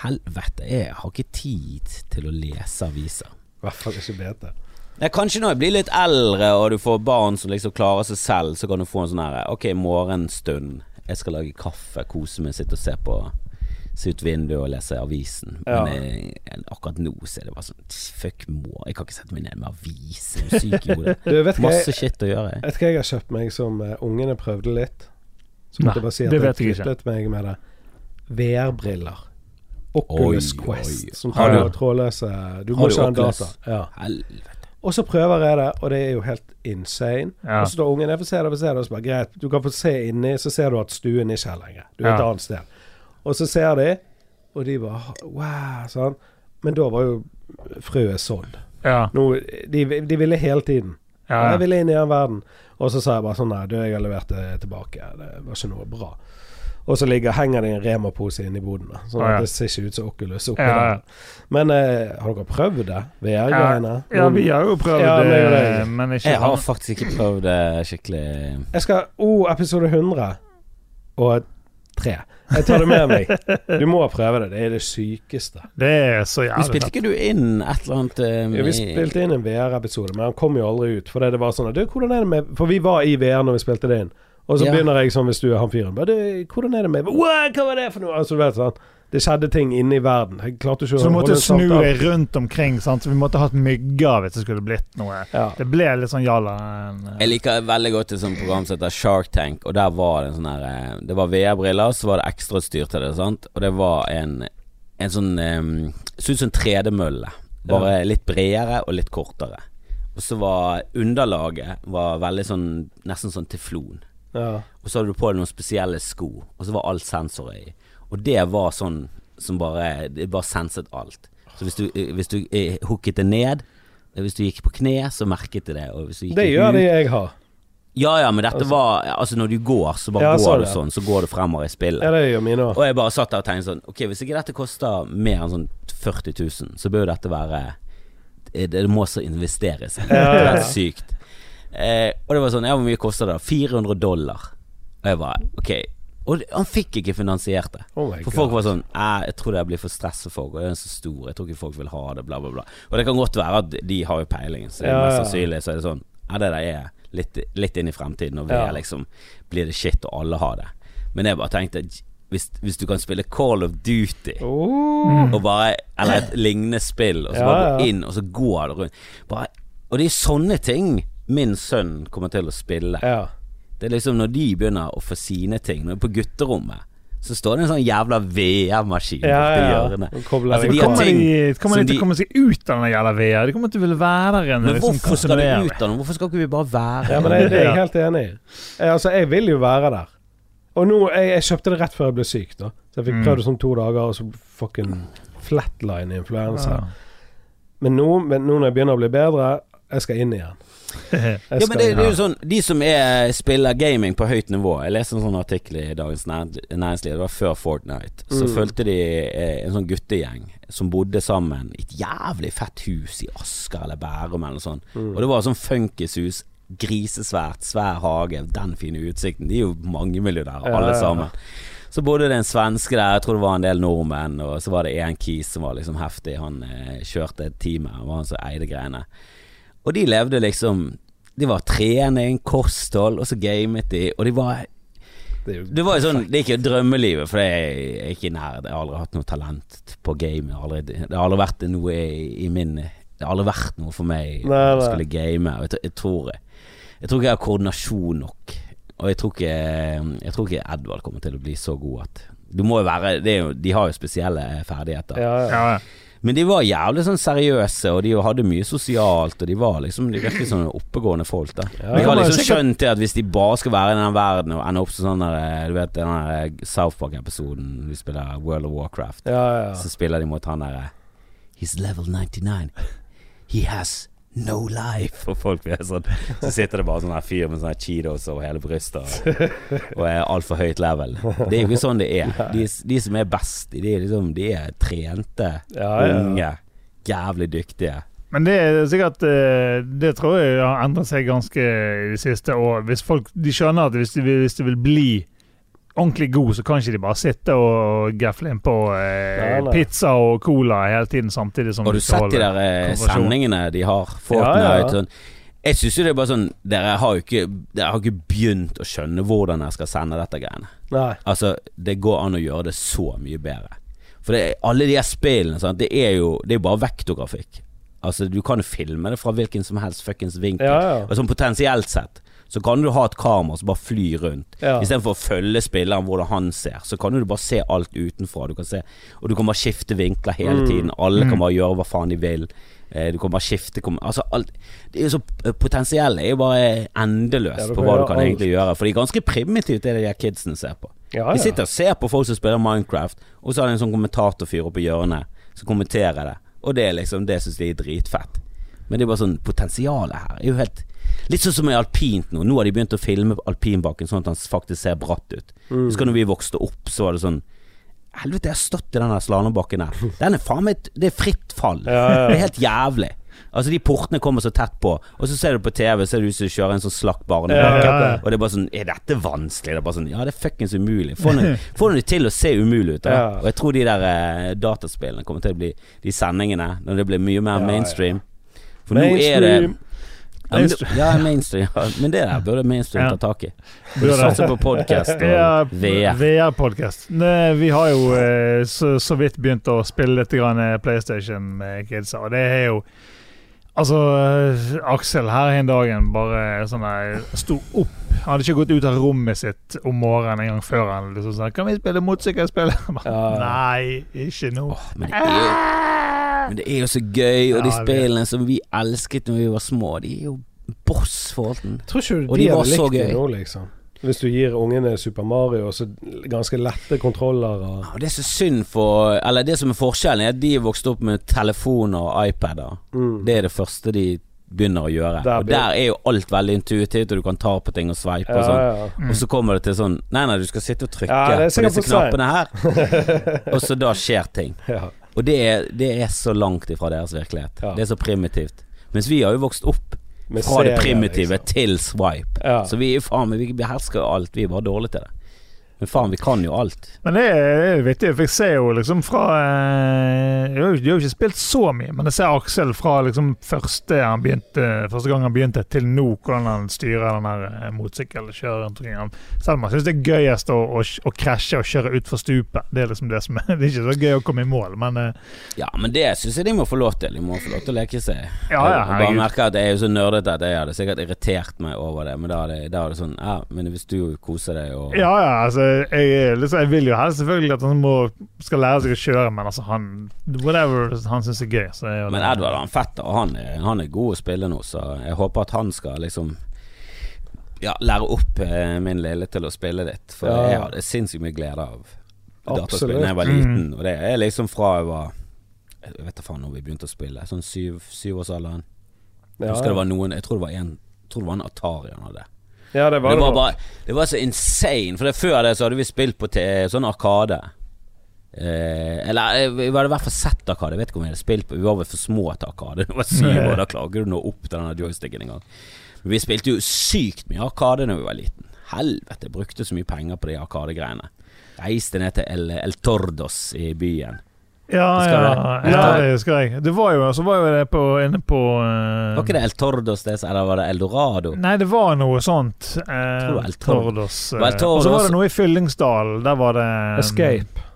Helvete, jeg har ikke tid til å lese aviser. I hvert fall ikke BT. Nei, kanskje når jeg blir litt eldre og du får barn som liksom klarer seg selv, så kan du få en sånn her Ok, morgenstund. Jeg skal lage kaffe, kose meg, sitte og se på Se ut vinduet og lese avisen. Ja. Men eh, akkurat nå så er det bare sånn Fuck må jeg kan ikke sette meg ned med avis. Er syk i hodet? Du vet hva Masse jeg, shit å gjøre. jeg. vet hva jeg har kjøpt meg som uh, ungene prøvde litt? Så måtte jeg bare si at det jeg vet jeg ikke. meg med det. VR-briller. Oculus Oi, Quest. oi. Som tar trådløse Du må du ikke ha en data. Ja. Helvete. Og så prøver jeg det, og det er jo helt insane. Ja. Og så står ungen jeg får se det, får se det, og så bare greit, du kan få se inni, så ser du at stuen ikke er lenger. Du er et annet sted. Og så ser de, og de bare wow, sånn. Men da var jo frøet sådd. Ja. Nå, de, de ville hele tiden. ja. Jeg ville inn i den verden. Og så sa jeg bare sånn Nei, du, jeg har levert det tilbake. Det var ikke noe bra. Og så ligger, henger det en Rema-pose inni i boden. da. Sånn ah, ja. at det ser ikke ut som Oculus oppi Ja, ja. der. Men eh, har dere prøvd det? VR-greiene? ja, vi har jo prøvd Ja, det, meg og men ikke Jeg har sånn- faktisk ikke prøvd det skikkelig Jeg skal oh, episode 100 og 3. Jeg tar det med meg. Du må prøve det. Det er det sykeste. Det er så Men jævlig Spilte ikke du inn et eller annet eh, Ja, vi spilte inn en VR-episode, men han kom jo aldri ut. For det var sånn du, hvordan er det med For vi var i VR når vi spilte det inn. Og så Ja. begynner jeg sånn hvis du er han fyren. Bare, hvordan er det med Hva var det for noe? Altså, du vet sånn Det skjedde ting inne i verden. Jeg klarte ikke å Så du måtte snu deg rundt omkring, sant? så vi måtte hatt mygger hvis det skulle blitt noe. Ja. Det ble litt sånn jalla. Jeg liker veldig godt et sånt program som heter Shark Tank, og der var det en sånn her eh, Det var VR-briller, så var det ekstrautstyr til det, sant, og det var en En sånn um, Så ut som en tredemølle, bare litt bredere og litt kortere. Og så var underlaget var veldig sånn Nesten sånn teflon. Ja. Og så hadde du på deg noen spesielle sko, og så var alt sensorer i. Og det var sånn som bare Det bare senset alt. Så hvis du, eh, hvis du eh, hooket det ned eh, Hvis du gikk på kne, så merket det det. Det gjør det jeg har. ja, ja, men dette var Altså, når du går, så bare Ja, går du sånn, så går du fremover i spillet. Ja, det gjør mine også. Og jeg bare satt der og tenkte sånn Ok, hvis ikke dette koster mer enn sånn 40 000, så bør jo dette være Det, det må så investeres. Det Ja, er ja, sykt. Eh, og det var sånn Ja, hvor mye koster det? da? 400 dollar. Og jeg bare Ok. Og han fikk ikke finansiert det. Oh For folk var sånn Jeg tror det blir for stress for folk, og den er så stor. Jeg tror ikke folk vil ha det, bla, bla, bla. Og det kan godt være at de har jo peiling, så Ja, mest sannsynlig så er det sånn Ja, det der er litt, litt inn i fremtiden, og vi Ja. liksom Blir det shit, og alle har det. Men jeg bare tenkte hvis, hvis du kan spille Call of Duty Oh. og bare Eller et lignende spill, og så Ja, bare ja. gå inn, og så går det rundt bare, Og det er sånne ting min sønn kommer til å spille. Ja. Det er liksom når de begynner å få sine ting, når de er på gutterommet, så står det en sånn jævla VR-maskin Ja, ja, ja. hjørnet. Altså, de har ting de, kommer de til å komme seg ut av den jævla VR? De kommer til å ville være der en Men liksom, hvorfor skal kontinuerlig. ut av noe? Hvorfor skal ikke vi bare være Ja, men det, det er jeg helt enig i. Jeg, altså, jeg vil jo være der. Og nå, jeg, jeg kjøpte det rett før jeg ble syk, da. Så jeg fikk Mm. prøvd det sånn to dager, og så fucking flatline influensa. Ja. Men nå, men nå når jeg begynner å bli bedre, jeg skal inn igjen. Jeg Ja, men det, det er jo sånn De som er, spiller gaming på høyt nivå Jeg leste en sånn artikkel i Dagens Næringsliv Det var før Fortnite Så Mm. følte de eh, en sånn guttegjeng Som bodde sammen i et jævlig fett hus I Asker eller Bærum eller noe sånt Mm. Og det var sånn funkishus Grisesvært, svær hage Den fine utsikten De er jo mange millionærer, Ja, alle ja. sammen så bodde det en svenske der, jeg tror det var en del nordmenn, og så var det en kis som var liksom heftig. Han eh, kjørte teamet, var han som eide greiene. Og de levde liksom De var trening, kosthold, og så gamet de, og de var Det Det var jo sånn Det er ikke drømmelivet, for jeg er ikke nær det. Jeg har aldri hatt noe talent på game. Aldri, det har aldri vært noe i, i min Det har aldri vært noe for meg Nei, å skulle game. Jeg, jeg tror Jeg tror ikke jeg har koordinasjon nok. Og jeg tror ikke Jeg tror ikke Edvard kommer til å bli så god at Du må jo være det er jo, De har jo spesielle ferdigheter. Ja, ja. Ja, Men de var jævlig sånn seriøse, og de hadde mye sosialt, og de var liksom De virket sånne oppegående folk, da. Ja, de ja, har liksom skjønt det at hvis de bare skal være i den verden og ende opp som sånn der eh, Du vet den der South Park-episoden vi spiller World of Warcraft, ja, ja. så spiller de mot han derre He's level 99. He has no life. Og folk blir sånn Så sitter det bare sånn her fyr med sånne Cheetos over hele brystet og, og er altfor høyt level. Det er jo ikke sånn det er. De, de som er best, de er liksom De er trente, Ja, ja. unge, jævlig dyktige. Men det er sikkert eh, Det tror jeg har endret seg ganske i det siste. Og hvis folk de skjønner at hvis de hvis de vil bli ordentlig god, så kan ikke de bare sitte og gafle inn på eh, pizza og cola hele tiden samtidig som Har du sett de der eh, sendingene de har? Fortnite Ja, ja, ja. sånn Jeg syns jo det er bare sånn Dere har jo ikke Dere har ikke begynt å skjønne hvordan jeg skal sende dette greiene. Nei. Altså, det går an å gjøre det så mye bedre. For det, alle de her spillene, sant, det er jo Det er bare vektorgrafikk. Altså, du kan jo filme det fra hvilken som helst fuckings vinkel. Ja, ja. Sånn potensielt sett så kan du ha et kamera som bare flyr rundt. Ja. Istedenfor å følge spilleren hvordan han ser, så kan du bare se alt utenfra. Du kan se, og du kan bare skifte vinkler hele Mm. tiden. Alle Mm. kan bare gjøre hva faen de vil. Eh, Du kan bare skifte kom, Altså alt Det er jo så eh, Potensiellet er jo bare endeløst Ja, på hva du kan alt. egentlig gjøre. For det er ganske primitivt, det de her kidsene ser på. Ja, De sitter og ser på folk som spiller Minecraft, og så har de en sånn kommentatorfyr oppe i hjørnet som kommenterer det. Og det er liksom Det syns de er dritfett. Men det er bare sånn Potensialet her er jo helt Litt sånn som i alpint nå. Nå har de begynt å filme alpinbakken sånn at den faktisk ser bratt ut. Mm. Husker når vi vokste opp, så var det sånn Helvete, jeg har stått i den slalåmbakken der. Den er faen meg Det er fritt fall. Ja, ja. Det er helt jævlig. Altså De portene kommer så tett på, og så ser du på TV, så er det ut som du kjører en sånn slakk barnebakke. Ja, ja, ja. Og det er bare sånn Er dette vanskelig? Det er bare sånn Ja, det er fuckings umulig. Få det til å se umulig ut. Da. Ja. Og jeg tror de der eh, dataspillene kommer til å bli De sendingene, når det blir mye mer Ja, ja. mainstream. For nå er det Mainstream. ja, men, det- ja, mainstream. Ja. Men det der burde mainstream Ja. ta tak i. Satse på podkast Ja, og VR. VR-podkast. Vi har jo eh, så, så vidt begynt å spille litt grann eh, PlayStation med kidsa, og det er jo Altså, eh, Aksel her en dagen bare sånn der sto opp. Han hadde ikke gått ut av rommet sitt om morgenen en gang før han liksom sa 'Kan vi spille motorsykkelspill?' Ja. Nei, ikke nå. Men det er jo Men det er jo så gøy, og de spillene som vi elsket når vi var små, de er jo boss til Tror ikke du Og de, de var hadde så likt det gøy. nå, liksom? Hvis du gir ungene Super Mario og så ganske lette kontroller og Ja, Det er så synd for Eller det som er forskjellen, er at de er vokst opp med telefoner og iPader. mm. Det er det første de begynner å gjøre. Der og der er jo alt veldig intuitivt, og du kan ta på ting og sveipe og ja, sånn. ja. Og så kommer det til sånn Nei, nei, du skal sitte og trykke Ja, på disse knappene her. og så da skjer ting. ja. Og det er, det er så langt ifra deres virkelighet. Ja. Det er så primitivt. Mens vi har jo vokst opp fra det primitive liksom. til swipe. Ja. Så vi er faen meg Vi behersker alt. Vi er bare dårlige til det. Men faen, vi kan jo alt. Men det er vittig, for jeg ser jo liksom fra eh, Jeg har jo- ikke spilt så mye, men jeg ser Aksel fra liksom første, han begynte, første gang han begynte, til nå, hvordan han styrer den der eh. Han- Selv om han syns det er gøyest å, å, å krasje og kjøre utfor stupet. Det er liksom det som er Det er ikke så gøy å komme i mål, men eh, Ja, men det syns jeg de må få lov til. De må få lov til å leke seg. ja, ja, jeg bare merker at jeg er jo så nerdete at jeg hadde sikkert irritert meg over det. Men da er det, da er det sånn Ja, men hvis du koser deg og Ja, ja, altså jeg, er liksom, jeg vil jo helst selvfølgelig at han må, skal lære seg å kjøre, men altså han Whatever han syns er gøy. Så er Men Edvard han fetter, og han er, han er god å spille nå, så jeg håper at han skal liksom Ja, lære opp eh, min lille til å spille litt. For Ja. jeg hadde sinnssykt mye glede av dataspill da jeg var Mm. liten. Og det er liksom fra jeg var Jeg vet da faen når vi begynte å spille. Sånn syv, syvårsalderen. Jeg Ja, husker det var noen Jeg tror det var en Jeg tror det var en Atari han hadde. Ja, det var det det. var bare Det var så insane. For det, før det så hadde vi spilt på sånn Arkade. Eh, eller eh, vi hadde i hvert fall sett Arkade. Jeg vet ikke om vi hadde spilt på Vi var vel for små til Arkade. Det var syv år, da klager du nå opp til den joysticken engang. Men vi spilte jo sykt mye Arkade da vi var liten. Helvete, jeg brukte så mye penger på de Arkade-greiene. Reiste ned til El, El Tordos i byen. Ja, ja, det? ja, det husker jeg. Det var jo, så var jo det på, inne på uh, Var ikke det El Tordos det, eller var det Eldorado? Nei, det var noe sånt. Uh, tror El Tordos. El eh, Og så var det noe i Fyllingsdalen. Der var det um, Escape.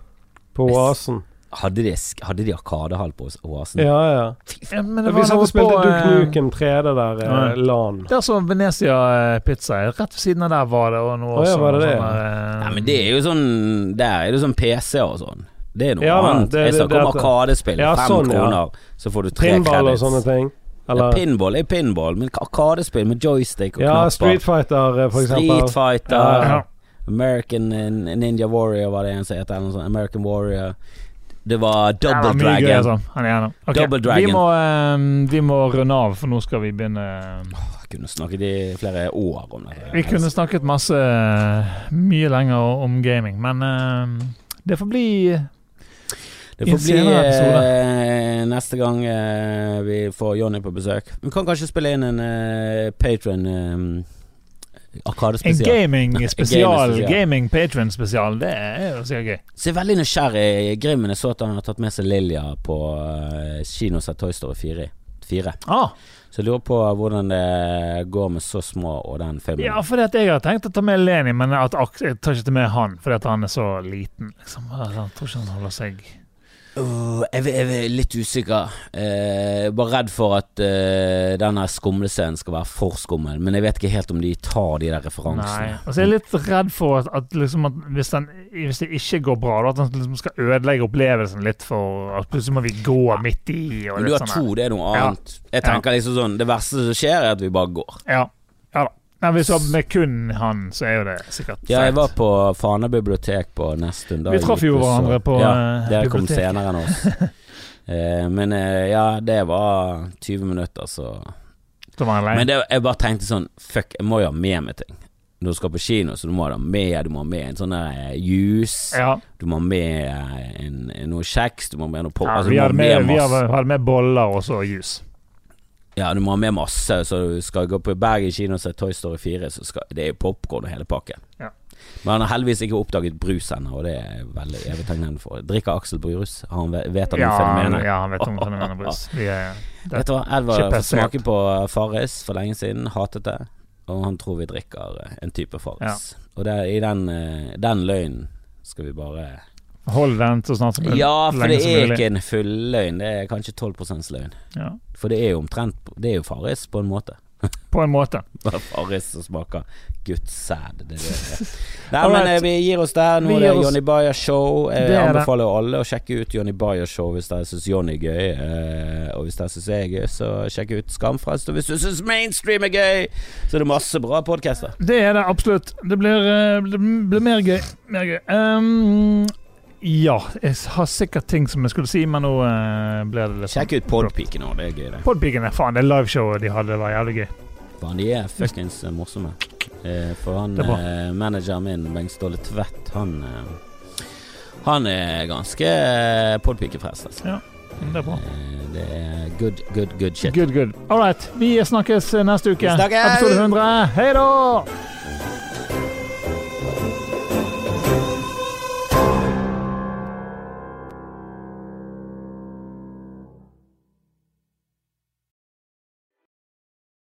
På Oasen. Hadde de, hadde de Arkadehall på Oasen? Ja, ja. Ja, men det Vi var satt og spilte på, Duke Nukem 3D der, ja. LAN. Der som Venezia Pizza er. Rett ved siden av der var det og noe oh, ja, også, var det det? sånn der, eh, Nei, men det er jo sånn Der er det sånn PC og sånn. Det er noe Ja, annet. det- jeg det- snakker om Arkadespill. Ja, fem sånn, ja. kroner, så får du tre Pinball og sånne ting. Ja, Eller pinball er pinball, men Arkadespill med joystick og Ja, knapper. Street Fighter, eh, for eksempel. Street Fighter, Ja, ja. American eh, Ninja Warrior var det en som het. Eller noe. American Warrior. Det var Double ja, Dragon. gøy, altså. Han er gjennom. Double Dragon. Vi må, eh, vi må runde av, for nå skal vi begynne Jeg kunne snakket i flere år om det. Vi kunne snakket masse mye lenger om gaming, men eh, det får bli Det får bli eh, neste gang eh, vi får Jonny på besøk. Vi kan kanskje spille inn en uh, patron eh, En Arkadespesial. gaming-spesial, Gaming-spesial. gaming-patron-spesial, det er jo sikkert gøy. Så jeg er veldig nysgjerrig. Grimmen jeg så at han har tatt med seg Lilja på uh, kino sett Toy Story 4. 4. Ah, Så jeg lurer på hvordan det går med så små og den filmen. ja, at jeg har tenkt å ta med Leni, men jeg tar ikke med han fordi han er så liten. Liksom. Jeg tror ikke han holder seg Åh, jeg, er- litt usikker. Eh, bare redd for at eh, denne skumlescenen skal være for skummel. Men jeg vet ikke helt om de tar de der referansene. Nei. Altså, jeg er litt redd for at, at, liksom at hvis, den, hvis det ikke går bra, at han liksom skal ødelegge opplevelsen litt for at plutselig må vi gå midt i. Og Men du har sånn to, det er noe Ja. annet. Jeg tenker liksom sånn Det verste som skjer, er at vi bare går. Ja, ja. Nei, hvis med kun han, så er jo det sikkert Ja, jeg var på Fana bibliotek på Nesttun. Vi traff jo hverandre på Ja, eh, dere kom senere enn oss. Eh, men eh, ja, det var 20 minutter, så Så var han lei. Men det, jeg bare tenkte sånn Fuck, jeg må jo ha med meg ting. Når du skal på kino, så du må ha med. Du må ha med en sånn der juice. ja. Du må ha med en, en, noe kjeks. Du må ha med noe pop. ja, altså, vi hadde med, hadde med boller og så juice. Ja, du må ha med masse. Så du skal gå på Bergen kino og se Toy Story 4, så skal, det er jo popkorn og hele pakken. Ja. Men han har heldigvis ikke oppdaget brus ennå, og det er veldig evig takknemlig for. Drikker Aksel brus? Han vet, han Ja, om fenomenet? ja, han vet om fenomenet brus. Vi det, Vet du hva, Edvard Ikke har fått passert. smake på Farris for lenge siden, hatet det, og han tror vi drikker eh, en type Farris. Og det, i den, eh, den løgnen skal vi bare hold den så snart som mulig. Ja, for det er ikke en full løgn, det er kanskje 12 løgn. Ja, For det er jo omtrent Det er jo Farris på en måte. på en måte. Farris som smaker Guds sæd. Det. Nei, men eh, vi gir oss der. Nå er det Johnny Bayer Show. Jeg Det er det. anbefaler alle å sjekke ut Johnny Bayer Show hvis dere syns Johnny er gøy. eh, og hvis dere syns jeg er gøy, så sjekk ut Skamfrelst. Og hvis du syns mainstream er gøy, så er det masse bra podcaster. Det er det absolutt. Det blir, eh, det blir mer gøy. Mer gøy. Ehm, ja, jeg har sikkert ting som jeg skulle si, men nå uh, ble det litt Sjekk ut Podpiken òg, det er gøy, det. er, faen, det liveshowet de hadde, var jævlig gøy. Faen, de er fuckings eh, morsomme. Uh, for han Det eh, manageren min, Bengt Ståle Tvedt, han uh, Han er ganske uh, podpikefrelst, altså. Ja, det er bra. Det er good, good, good shit. Good, good. All right. Vi snakkes neste uke. Vi snakkes! Episode 100. Hei da!